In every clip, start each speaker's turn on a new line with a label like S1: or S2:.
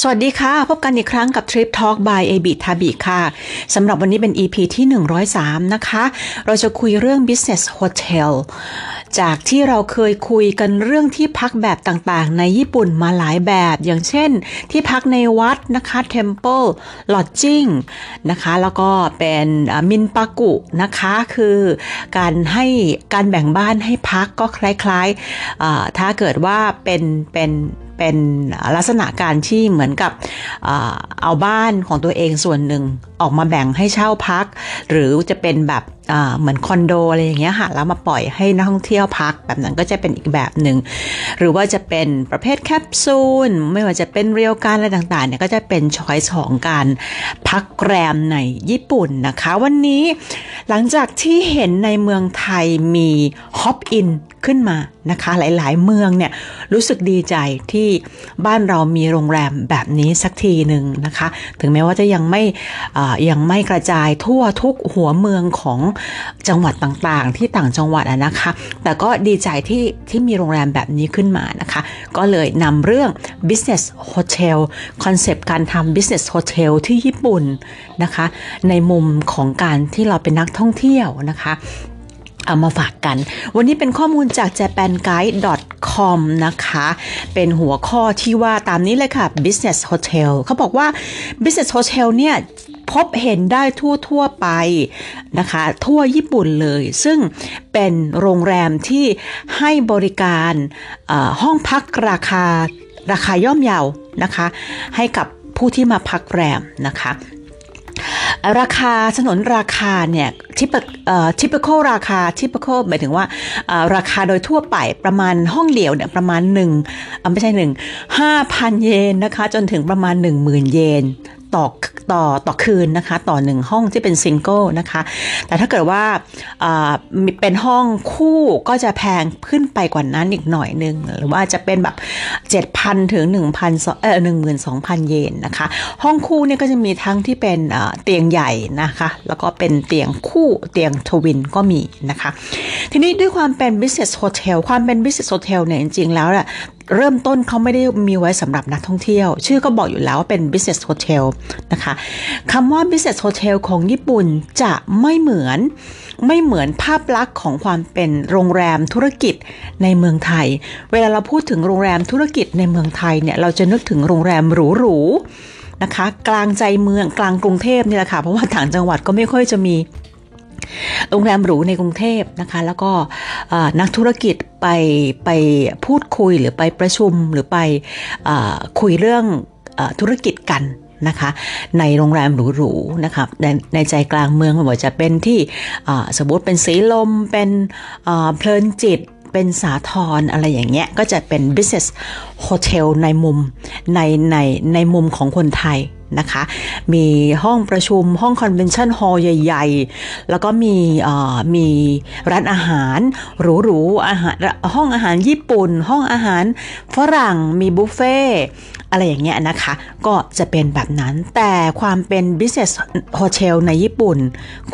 S1: สวัสดีค่ะ พบกันอีกครั้งกับ Trip Talk by a b i t a b i ค่ะสำหรับวันนี้เป็น EP ที่ 103 นะคะ เราจะคุยเรื่อง Business Hotel จากที่เราเคยคุยกันเรื่องที่พักแบบต่างๆ ในญี่ปุ่นมาหลายแบบ อย่างเช่น ที่พักในวัดนะคะ Temple Lodging นะคะ แล้วก็เป็นมินปากุนะคะ คือการให้การแบ่งบ้านให้พักก็คล้ายๆถ้าเกิดว่าเป็นเป็น เป็นลักษณะการที่เหมือนกับเอาบ้านของตัวเองส่วนหนึ่งออกมาแบ่งให้เช่าพัก หรือจะเป็นแบบ เหมือนคอนโดอะไรอย่างเงี้ยค่ะแล้วมาปล่อยให้นักท่องเที่ยวพักแบบนั้นก็จะเป็นอีกแบบหนึ่งหรือว่าจะเป็นประเภทแคปซูลไม่ว่าจะเป็นเรียวการอะไรต่างๆเนี่ยก็จะเป็นช้อยส์ของการพักแรมในญี่ปุ่นนะคะ วันนี้หลังจากที่เห็นในเมืองไทยมี Hop Inn ขึ้นมานะคะ หลายๆ เมืองเนี่ยรู้สึกดีใจที่บ้านเรามีโรงแรมแบบนี้สักทีหนึ่งนะคะ ถึงแม้ว่าจะยังไม่ยังไม่กระจายทั่วทุกหัวเมืองของจังหวัดต่างๆ ที่ต่างจังหวัดนะคะ แต่ก็ดีใจที่ที่มีโรงแรมแบบนี้ขึ้นมานะคะ ก็เลยนำเรื่อง business hotel concept การทำ business hotel ที่ญี่ปุ่นนะคะ ในมุมของการที่เราเป็นนักท่องเที่ยวนะคะเอามาฝากกัน วันนี้เป็นข้อมูลจาก japanguide.com นะคะ เป็นหัวข้อที่ว่าตามนี้เลยค่ะ business hotel เขาบอกว่า business hotel เนี่ย พบเห็นได้ทั่วทั่วไปนะคะ ทั่วญี่ปุ่นเลย ซึ่งเป็นโรงแรมที่ให้บริการห้องพักราคาราคาย่อมเยาวนะคะ ให้กับผู้ที่มาพักแรมนะคะราคาสนนราคาเนี่ยทิปเอ่อทิปโคราคาทิปโคหมายถึงว่าราคาโดยทั่วไปประมาณห้องเดี่ยวเนี่ยประมาณหนึ่งไม่ใช่หนึ่งห้าพันเยนนะคะจนถึงประมาณหนึ่งหมื่นเยนต่อต่อต่อคืนนะคะ ต่อหนึ่งห้องที่เป็นซิงเกิลนะคะ แต่ถ้าเกิดว่าเป็นห้องคู่ก็จะแพงขึ้นไปกว่านั้นอีกหน่อยนึง หรือว่าจะเป็นแบบ 7,000 ถึง 1,000เอ่อ12,000 เยนนะคะ ห้องคู่เนี่ยก็จะมีทั้งที่เป็นเตียงใหญ่นะคะ แล้วก็เป็นเตียงคู่เตียงทวินก็มีนะคะ ทีนี้ด้วยความเป็น business hotel ความเป็น business hotel เนี่ยจริงๆแล้วเริ่มต้นเขาไม่ได้มีไว้สำหรับนักท่องเที่ยว ชื่อก็บอกอยู่แล้วว่าเป็น business hotel นะคะคำว่า business hotel ของญี่ปุ่นจะไม่เหมือนไม่เหมือนภาพลักษณ์ของความเป็นโรงแรมธุรกิจในเมืองไทย เวลาเราพูดถึงโรงแรมธุรกิจในเมืองไทยเนี่ยเราจะนึกถึงโรงแรมหรูๆนะคะ กลางใจเมืองกลางกรุงเทพนี่แหละค่ะเพราะว่าต่างจังหวัดก็ไม่ค่อยจะมี โรงแรมหรูในกรุงเทพนะคะ แล้วก็นักธุรกิจไปไปพูดคุยหรือไปประชุมหรือไปคุยเรื่องธุรกิจกันนะคะในโรงแรมหรูๆนะคะในในใจกลางเมืองไม่ว่าจะเป็นที่สมมติเป็นสีลมเป็นเพลินจิตเป็นสาทรอะไรอย่างเงี้ยก็จะเป็น business hotel ในมุมในในในมุมของคนไทยนะคะ มีห้องประชุมห้องคอนเวนชั่นฮอลล์ใหญ่ ๆ แล้วก็มีมีร้านอาหารหรูๆอาหารห้องอาหารญี่ปุ่น ห้องอาหารฝรั่งมีบุฟเฟ่อะไรอย่างเงี้ยนะคะ ก็จะเป็นแบบนั้นแต่ความเป็น business hotel ในญี่ปุ่น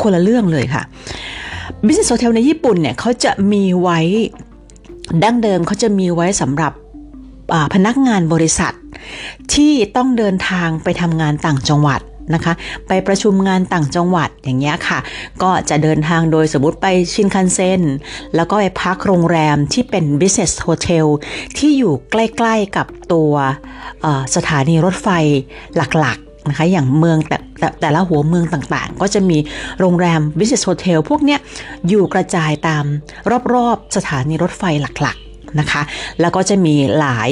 S1: คนละเรื่องเลยค่ะ business hotel ในญี่ปุ่นเนี่ยเขาจะมีไว้ดั้งเดิมเขาจะมีไว้สำหรับพนักงานบริษัท ที่ต้องเดินทางไปทำงานต่างจังหวัดนะคะไปประชุมงานต่างจังหวัดอย่างเงี้ยค่ะ ก็จะเดินทางโดยสมมติไปชินคันเซ็นแล้วก็ไปพักโรงแรมที่เป็น business hotel ที่อยู่ใกล้ๆกับตัวสถานีรถไฟหลักๆนะคะอย่างเมืองแต่แต่แต่ละหัวเมืองต่างๆ ก็จะมีโรงแรม business hotel พวกเนี้ยอยู่กระจายตามรอบๆสถานีรถไฟหลักๆนะคะแล้วก็จะมีหลาย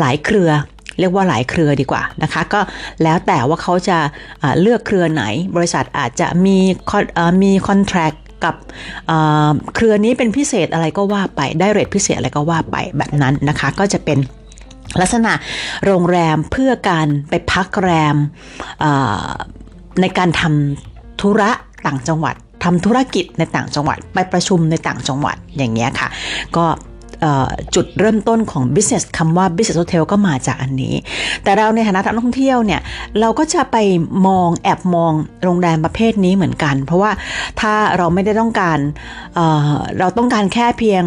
S1: หลายเครือ เรียกว่าหลายเครือดีกว่านะคะก็แล้วแต่ว่าเขาจะเลือกเครือไหน บริษัทอาจจะมีมีคอนแทรคกับเครือนี้เป็นพิเศษอะไรก็ว่าไปได้เรทพิเศษอะไรก็ว่าไปแบบนั้นนะคะก็จะเป็นลักษณะโรงแรมเพื่อการไปพักแรมในการทำธุระต่างจังหวัดทำธุรกิจในต่างจังหวัด ไปประชุมในต่างจังหวัดอย่างเงี้ยค่ะ ก็ จุดเริ่มต้นของ business คำว่า business hotel ก็มาจากอันนี้ แต่เราในฐานะนักท่องเที่ยวเนี่ย เราก็จะไปมองแอบมองโรงแรมประเภทนี้เหมือนกัน เพราะว่าถ้าเราไม่ได้ต้องการเเราต้องการแค่เพียง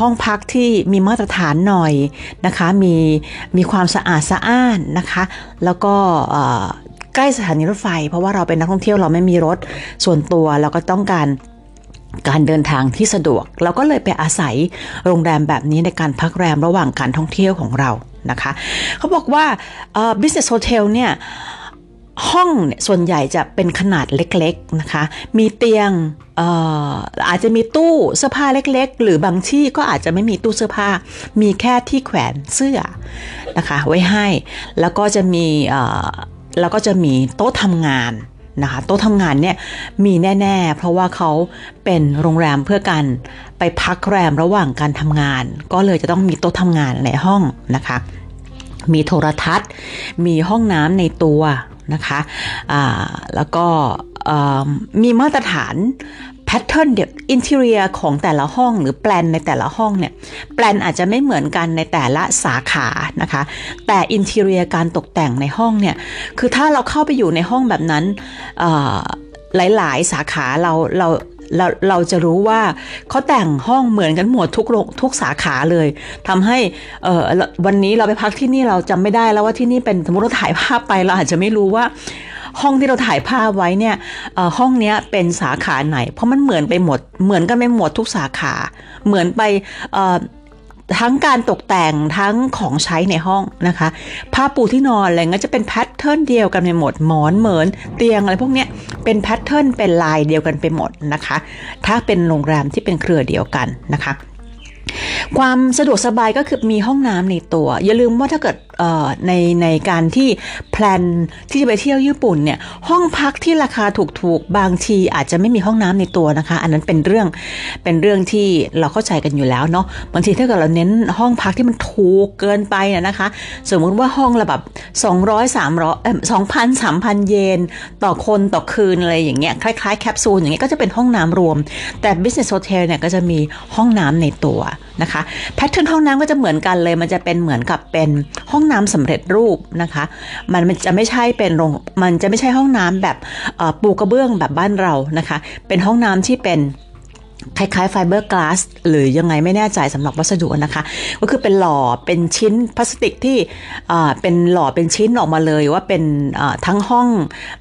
S1: ห้องพักที่มีมาตรฐานหน่อยนะคะ มีมีความสะอาดสะอ้านนะคะ แล้วก็ใกล้สถานีรถไฟ เพราะว่าเราเป็นนักท่องเที่ยวเราไม่มีรถส่วนตัวเราก็ต้องการ การเดินทางที่สะดวก เราก็เลยไปอาศัยโรงแรมแบบนี้ในการพักแรมระหว่างการท่องเที่ยวของเรานะคะเขาบอกว่า business hotel เนี่ยห้องเนี่ยส่วนใหญ่จะเป็นขนาดเล็กๆนะคะ มีเตียงอาอาจจะมีตู้เสื้อผ้าเล็ก ๆ หรือบางที่ก็อาจจะไม่มีตู้เสื้อผ้า มีแค่ที่แขวนเสื้อนะคะไว้ให้ แล้วก็จะมีแล้วก็จะมีโต๊ะทำงาน นะคะโต๊ะทำงานเนี่ยมีแน่ ๆ เพราะว่าเขาเป็นโรงแรมเพื่อการไปพักแรมระหว่างการทำงาน ก็เลยจะต้องมีโต๊ะทำงานในห้องนะคะ มีโทรทัศน์ มีห้องน้ำในตัวนะคะแล้วก็มีมาตรฐาน pattern เดียว interior ของแต่ละห้องหรือแปลนในแต่ละห้องเนี่ยแปลนอาจจะไม่เหมือนกันในแต่ละสาขานะคะ แต่ interior การตกแต่งในห้องเนี่ยคือถ้าเราเข้าไปอยู่ในห้องแบบนั้นหลาย ๆ สาขาเราเราเราเราจะรู้ว่าเขาแต่งห้องเหมือนกันหมดทุกทุกสาขาเลยทำให้วันนี้เราไปพักที่นี่เราจำไม่ได้แล้วว่าที่นี่เป็นสมมติเราถ่ายภาพไปเราอาจจะไม่รู้ว่า ห้องที่เราถ่ายภาพไว้เนี่ยห้องนี้เป็นสาขาไหน เพราะมันเหมือนไปหมด เหมือนกันไปหมดทุกสาขา เหมือนไปทั้งการตกแต่งทั้งของใช้ในห้องนะคะ ผ้าปูที่นอนอะไรเงี้ยจะเป็น pattern เดียวกันไปหมดหมอนเหมือนเตียงอะไรพวกเนี้ยเป็น pattern เป็นลายเดียวกันไปหมดนะคะ ถ้าเป็นโรงแรมที่เป็นเครือเดียวกันนะคะความสะดวกสบายก็คือมีห้องน้ำในตัว อย่าลืมว่าถ้าเกิด ในในการที่ plan ที่จะไปเที่ยวญี่ปุ่นเนี่ยห้องพักที่ราคาถูกๆ บางทีอาจจะไม่มีห้องน้ำในตัวนะคะ อันนั้นเป็นเรื่องเป็นเรื่องที่เราเข้าใจกันอยู่แล้วเนาะบางทีถ้าเกิดเราเน้นห้องพักที่มันถูกเกินไปนะคะ สมมุติว่าห้องละแบบ200 300เอ่อ2,000 3,000 เยน ต่อคนต่อคืนอะไรอย่างเงี้ยคล้ายๆแคปซูลอย่างเงี้ยก็จะเป็นห้องน้ำรวม แต่ business hotel เนี่ยก็จะมีห้องน้ำในตัวนะคะแพทเทิร์นห้องน้ำก็จะเหมือนกันเลยมันจะเป็นเหมือนกับเป็นห้องน้ำสำเร็จรูปนะคะมันจะไม่ใช่เป็นโรงมันจะไม่ใช่ห้องน้ำแบบปูกระเบื้องแบบบ้านเรานะคะ เป็นห้องน้ำที่เป็น คล้ายๆไฟเบอร์กลาสหรือยังไงไม่แน่ใจสำหรับวัสดุนะคะ ก็คือเป็นหล่อเป็นชิ้นพลาสติกที่เป็นหล่อเป็นชิ้นออกมาเลยว่าเป็นทั้งห้อง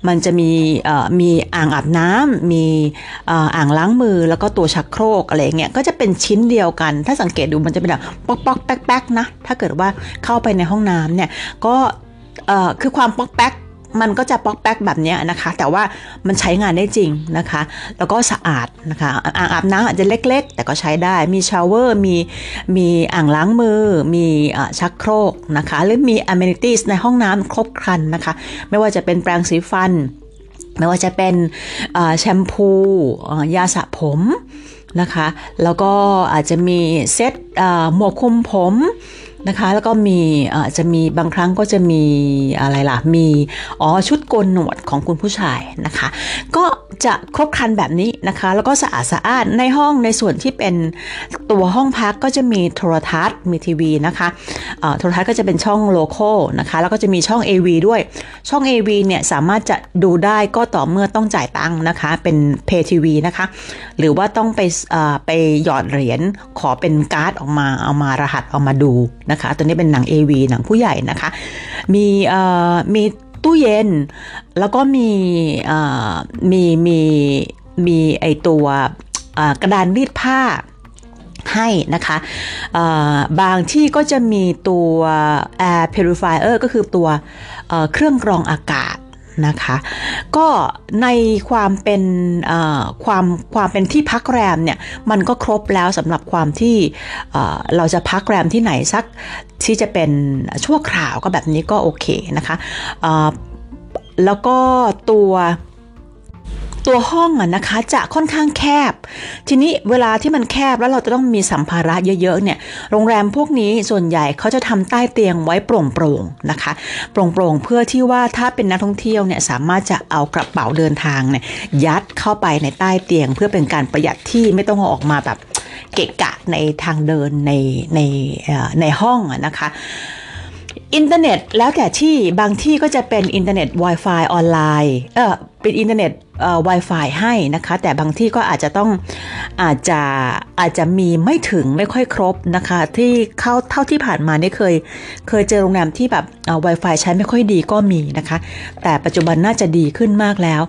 S1: มันจะมีมีอ่างอาบน้ำมีอ่างล้างมือแล้วก็ตัวชักโครกอะไรเงี้ยก็จะเป็นชิ้นเดียวกัน ถ้าสังเกตดูมันจะเป็นแบบป๊อกป๊อกแป๊กแป๊กนะถ้าเกิดว่าเข้าไปในห้องน้ำเนี่ยก็คือความป๊อกแป๊ก มันก็จะป๊อกแป๊กแบบนี้นะคะ แต่ว่ามันใช้งานได้จริงนะคะ แล้วก็สะอาดนะคะอ่างอาบน้ำอาจจะเล็ก ๆ แต่ก็ใช้ได้มี shower มีมีอ่างล้างมือ มีชักโครกนะคะหรือมี amenity ในห้องน้ำครบครันนะคะ ไม่ว่าจะเป็นแปรงสีฟัน ไม่ว่าจะเป็นแชมพูยาสระผมนะคะ แล้วก็อาจจะมีเซ็ตหมวกคุมผม นะคะแล้วก็มีจะมีบางครั้งก็จะมีอะไรล่ะมีอ๋อชุดโกนหนวดของคุณผู้ชายนะคะ ก็จะครบครันแบบนี้นะคะ แล้วก็สะอาดสะอาดในห้องในส่วนที่เป็นตัวห้องพักก็จะมีโทรทัศน์มีทีวีนะคะโทรทัศน์ก็จะเป็นช่องโลโก้นะคะแล้วก็จะมีช่อง AV ด้วยช่อง AV เนี่ยสามารถจะดูได้ก็ต่อเมื่อต้องจ่ายตังค์นะคะเป็นเพย์ทีวีนะคะหรือว่าต้องไปไปหยอดเหรียญขอเป็นการ์ดออกมาเอามารหัสเอามาดูนะคะ ตัวนี้เป็นหนัง AV หนังผู้ใหญ่นะคะ มีเอ่อมีตู้เย็น แล้วก็มีเอ่อมีมีมีไอตัวกระดานรีดผ้าให้นะคะบางที่ก็จะมีตัว air purifier ก็คือตัวเครื่องกรองอากาศ นะคะ ก็ในความเป็นความความเป็นที่พักแรมเนี่ยมันก็ครบแล้วสำหรับความที่เราจะพักแรมที่ไหนสักที่จะเป็นชั่วคราวก็แบบนี้ก็โอเคนะคะแล้วก็ตัว ตัวห้องอะนะคะจะค่อนข้างแคบ ทีนี้เวลาที่มันแคบแล้วเราจะต้องมีสัมภาระเยอะๆเนี่ยโรงแรมพวกนี้ส่วนใหญ่เขาจะทำใต้เตียงไว้โโปร่งๆนะคะ โปร่งๆเพื่อที่ว่าถ้าเป็นนักท่องเที่ยวเนี่ยสามารถจะเอากระเป๋าเดินทางเนี่ยยัดเข้าไปในใต้เตียง เพื่อเป็นการประหยัดที่ไม่ต้องเอาออกมาแบบเกะกะในทางเดินในในในห้องนะคะอินเทอร์เน็ตแล้วแต่ที่บางที่ก็จะเป็นอินเทอร์เน็ต Wi-Fi ออนไลน์เออเป็นอินเทอร์เน็ต Wi-Fi ให้นะคะ แต่บางที่ก็อาจจะต้องอาจจะอาจจะมีไม่ถึงไม่ค่อยครบนะคะ ที่เข้าเท่าที่ผ่านมานี่เคย เคยเจอโรงแรมที่แบบเอ่อ Wi-Fi ใช้ไม่ค่อยดีก็มีนะคะ แต่ปัจจุบันน่าจะดีขึ้นมากแล้ว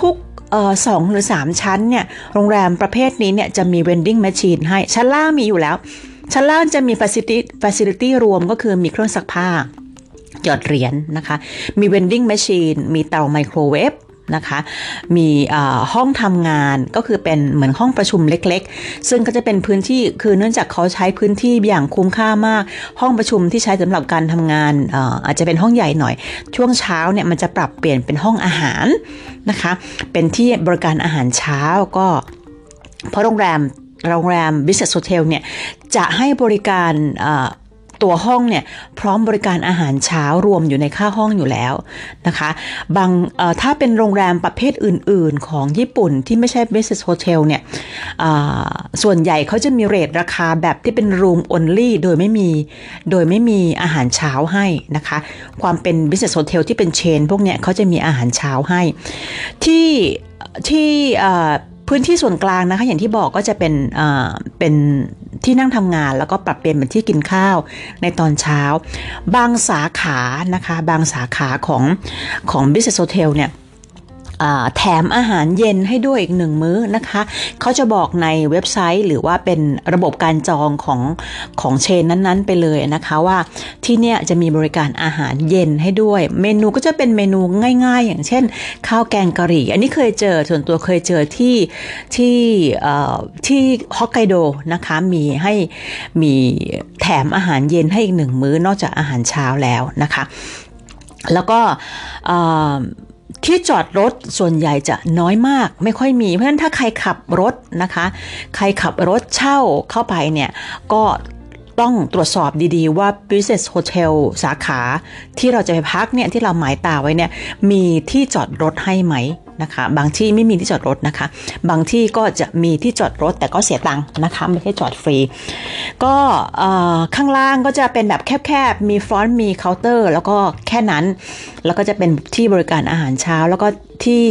S1: ทุกๆสองหรือ3ชั้นเนี่ยโรงแรมประเภทนี้เนี่ยจะมี vending machine ให้ชั้นล่างมีอยู่แล้ว ชั้นล่างจะมี facility facility รวมก็คือมีเครื่องซักผ้าหยอดเหรียญนะคะ มี vending machine มีเตาไมโครเวฟ นะคะ มีห้องทำงานก็คือเป็นเหมือนห้องประชุมเล็กๆ ซึ่งก็จะเป็นพื้นที่คือเนื่องจากเขาใช้พื้นที่อย่างคุ้มค่ามาก ห้องประชุมที่ใช้สำหรับการทำงานอาอาจจะเป็นห้องใหญ่หน่อย ช่วงเช้าเนี่ยมันจะปรับเปลี่ยนเป็นห้องอาหารนะคะ เป็นที่บริการอาหารเช้าก็เพราะโรงแรมโรงแรม Business Hotel เนี่ยจะให้บริการ ตัวห้องเนี่ยพร้อมบริการอาหารเช้ารวมอยู่ในค่าห้องอยู่แล้วนะคะบางถ้าเป็นโรงแรมประเภทอื่น ๆ ของญี่ปุ่นที่ไม่ใช่ business hotel เนี่ยส่วนใหญ่เขาจะมีเรทราคาแบบที่เป็น room only โดยไม่มีโดยไม่มีอาหารเช้าให้นะคะความเป็น business hotel ที่เป็นเชนพวกเนี้ยเขาจะมีอาหารเช้าให้ ที่ที่ พื้นที่ส่วนกลางนะคะอย่างที่บอกก็จะเป็นเป็นที่นั่งทำงาน แล้วก็ปรับเปลี่ยนเป็นที่กินข้าวในตอนเช้า บางสาขานะคะ บางสาขาของของ Business Hotel เนี่ย แถมอาหารเย็นให้ด้วยอีกหนึ่งมื้อนะคะ เขาจะบอกในเว็บไซต์หรือว่าเป็นระบบการจองของของเชนนั้นๆ ไปเลยนะคะว่าที่เนี่ยจะมีบริการอาหารเย็นให้ด้วย เมนูก็จะเป็นเมนูง่ายๆ อย่างเช่น ข้าวแกงกะหรี่ อันนี้เคยเจอส่วนตัวเคยเจอที่ที่ที่ฮอกไกโดนะคะมีให้มีแถมอาหารเย็นให้อีกหนึ่งมื้อนอกจากอาหารเช้าแล้วนะคะ แล้วก็ ที่จอดรถส่วนใหญ่จะน้อยมาก ไม่ค่อยมี เพราะฉะนั้นถ้าใครขับรถนะคะ ใครขับรถเช่าเข้าไปเนี่ยก็ ต้องตรวจสอบดีๆ ว่า business hotel สาขาที่เราจะไปพักเนี่ยที่เราหมายตาไว้เนี่ยมีที่จอดรถให้ไหมนะคะ บางที่ไม่มีที่จอดรถนะคะ บางที่ก็จะมีที่จอดรถแต่ก็เสียตังค์นะคะไม่ใช่จอดฟรี ก็ข้างล่างก็จะเป็นแบบแคบๆ มี front มีเคาน์เตอร์ แล้วก็แค่นั้น แล้วก็จะเป็นที่บริการอาหารเช้า แล้วก็ที่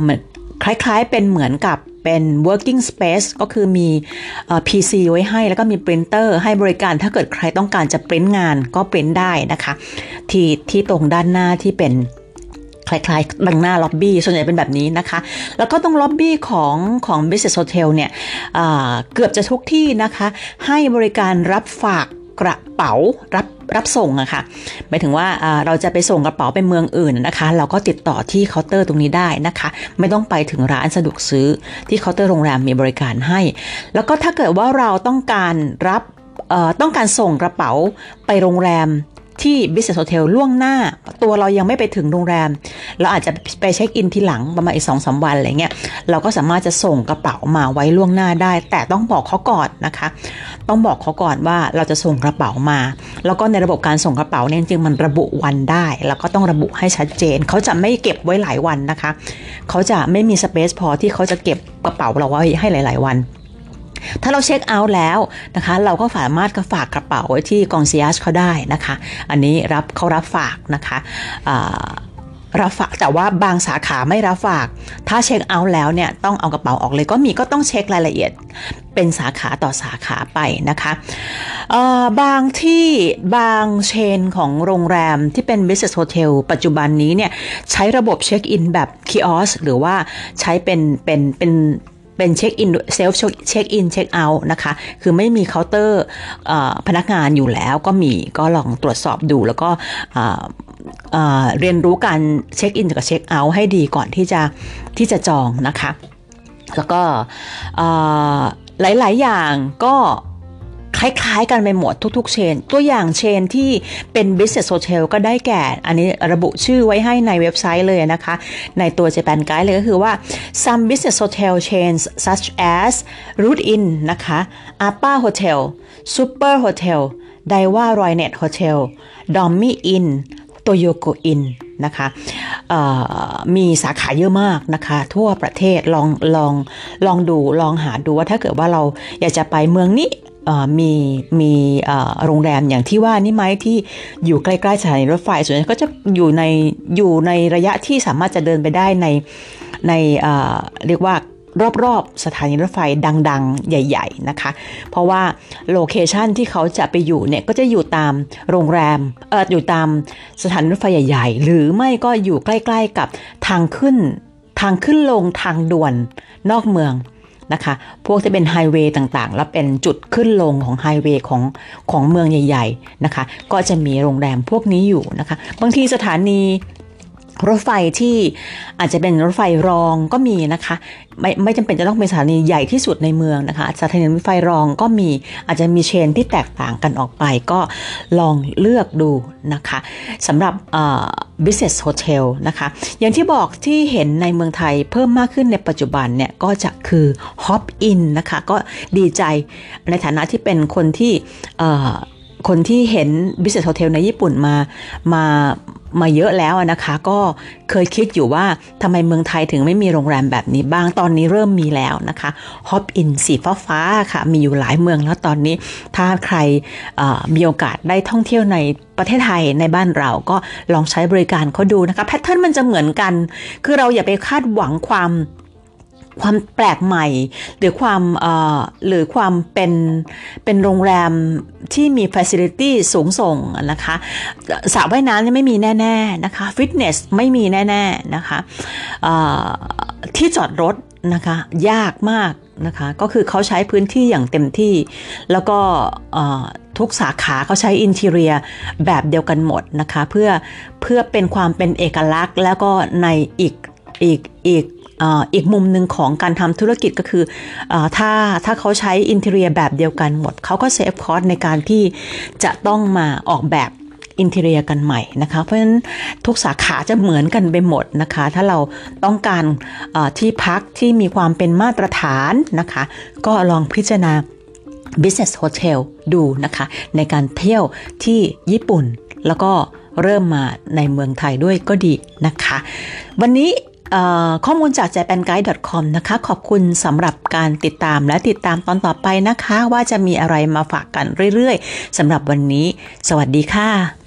S1: เหมือนคล้ายๆเป็นเหมือนกับ เป็น working space ก็คือมี PC ไว้ให้แล้วก็มีปรินเตอร์ให้บริการถ้าเกิดใครต้องการจะปริ้นงานก็ปริ้นได้นะคะ ที่ที่ตรงด้านหน้าที่เป็นคล้ายๆด้านหน้าล็อบบี้ส่วนใหญ่เป็นแบบนี้นะคะ แล้วก็ตรงล็อบบี้ของของ Business Hotel เนี่ยเกือบจะทุกที่นะคะ ให้บริการรับฝาก กระเป๋ารับรับส่งอะค่ะหมายถึงว่าเราจะไปส่งกระเป๋าไปเมืองอื่นนะคะ เราก็ติดต่อที่เคาน์เตอร์ตรงนี้ได้นะคะ ไม่ต้องไปถึงร้านสะดวกซื้อที่เคาน์เตอร์โรงแรมมีบริการให้ แล้วก็ถ้าเกิดว่าเราต้องการรับต้องการส่งกระเป๋าไปโรงแรม ที่ Business Hotel ล่วงหน้า ตัวเรายังไม่ไปถึงโรงแรม เราอาจจะไปเช็คอินทีหลังประมาณอีกสองสาวันอะไรเงี้ยเราก็สามารถจะส่งกระเป๋ามาไว้ล่วงหน้าได้ แต่ต้องบอกเขาก่อนนะคะ ต้องบอกเขาก่อนว่าเราจะส่งกระเป๋ามา แล้วก็ในระบบการส่งกระเป๋าเนี่ยจริงมันระบุวันได้ แล้วก็ต้องระบุให้ชัดเจน เขาจะไม่เก็บไว้หลายวันนะคะ เขาจะไม่มีสเปซพอที่เขาจะเก็บกระเป๋าเราไว้ให้หลาย ๆ วัน ถ้าเราเช็คเอาท์แล้วนะคะ เราก็สามารถก็ฝากกระเป๋าไว้ที่กองซียชเขาได้นะคะ อันนี้รับเขารับฝากนะคะรับฝากแต่ว่าบางสาขาไม่รับฝาก ถ้า check out แล้วเนี่ยต้องเอากระเป๋าออกเลยก็มีก็ต้องเช็ครายละเอียดเป็นสาขาต่อสาขาไปนะคะบางที่บาง chain ของโรงแรมที่เป็น business hotel ปัจจุบันนี้เนี่ยใช้ระบบ check in แบบ kiosk หรือว่าใช้เป็นเป็นเป็น เป็น check in self check in check out นะคะ คือไม่มีเคาน์เตอร์พนักงานอยู่แล้วก็มีก็ลองตรวจสอบดูแล้วก็เรียนรู้การเช็คอินกับเช็คเอาท์ให้ดีก่อนที่จะที่จะจองนะคะ แล้วก็หลาย ๆ อย่างก็ คล้ายๆ กันไปหมดทุกๆเชน ตัวอย่างเชนที่เป็น business hotel ก็ได้แก่ อันนี้ระบุชื่อไว้ให้ในเว็บไซต์เลยนะคะ ในตัว Japan Guide เลยก็คือว่า some business hotel chains such as Root Inn นะคะ Appa Hotel Super Hotel Daiwa Roynet Hotel Dommy Inn Toyoko Inn นะคะมีสาขาเยอะมากนะคะ ทั่วประเทศลองลองลองดูลองหาดูว่าถ้าเกิดว่าเราอยากจะไปเมืองนี้ มีมีโรงแรมอย่างที่ว่านี่ไหมที่อยู่ใกล้ๆสถานีรถไฟส่วนใหญ่ก็จะอยู่ในอยู่ในระยะที่สามารถจะเดินไปได้ในในเรียกว่ารอบๆสถานีรถไฟดังๆ ใหญ่ ๆ นะคะ เพราะว่า location ที่เขาจะไปอยู่เนี่ย ก็จะอยู่ตามโรงแรมเอออยู่ตามสถานีรถไฟใหญ่ๆ หรือไม่ก็อยู่ใกล้ ๆ กับทางขึ้นทางขึ้นลงทางด่วนนอกเมือง นะคะ พวกที่เป็นไฮเวย์ต่างๆ แล้วเป็นจุดขึ้นลงของไฮเวย์ของของเมืองใหญ่ ๆ นะคะ ก็จะมีโรงแรมพวกนี้อยู่นะคะ บางทีสถานี รถไฟที่อาจจะเป็นรถไฟรองก็มีนะคะ ไม่ไม่จำเป็นจะต้องเป็นสถานีใหญ่ที่สุดในเมืองนะคะสถานีรถไฟรองก็มีอาจจะมีเชนที่แตกต่างกันออกไปก็ลองเลือกดูนะคะสำหรับ business hotel นะคะอย่างที่บอกที่เห็นในเมืองไทยเพิ่มมากขึ้นในปัจจุบันเนี่ยก็จะคือ Hop Inn นะคะก็ดีใจในฐานะที่เป็นคนที่ คนที่เห็น business hotel ในญี่ปุ่นมามามาเยอะแล้วนะคะ ก็เคยคิดอยู่ว่าทำไมเมืองไทยถึงไม่มีโรงแรมแบบนี้บ้างตอนนี้เริ่มมีแล้วนะคะ Hop Inn สีฟ้าฟ้าค่ะ มีอยู่หลายเมืองแล้วตอนนี้ ถ้าใครมีโอกาสได้ท่องเที่ยวในประเทศไทยในบ้านเราก็ลองใช้บริการเขาดูนะคะ pattern มันจะเหมือนกัน คือเราอย่าไปคาดหวังความ ความแปลกใหม่ หรือความหรือความเป็นเป็นโรงแรมที่มีฟ a c i l i t y สูงส่งนะคะสระว่ายน้ำไม่มีแน่ ๆ นะคะฟิตเนสไม่มีแน่ ๆ นะคะที่จอดรถนะคะยากมากนะคะก็คือเขาใช้พื้นที่อย่างเต็มที่ แล้วก็ทุกสาขาเขาใช้อินเทเรียแบบเดียวกันหมดนะคะเพื่อเพื่อเป็นความเป็นเอกลักษณ์แล้วก็ในอีกอีกอีก อีกมุมหนึ่งของการทำธุรกิจก็คือถ้าถ้าเขาใช้ interior แบบเดียวกันหมด เขาก็ save cost ในการที่จะต้องมาออกแบบ interior กันใหม่นะคะ เพราะฉะนั้นทุกสาขาจะเหมือนกันไปหมดนะคะ ถ้าเราต้องการที่พักที่มีความเป็นมาตรฐานนะคะ ก็ลองพิจารณา business hotel ดูนะคะ ในการเที่ยวที่ญี่ปุ่นแล้วก็เริ่มมาในเมืองไทยด้วยก็ดีนะคะ วันนี้ ข้อมูลจาก japanguide.com นะคะ ขอบคุณสำหรับการติดตามและติดตามตอนต่อไปนะคะ ว่าจะมีอะไรมาฝากกันเรื่อยๆสำหรับวันนี้ สวัสดีค่ะ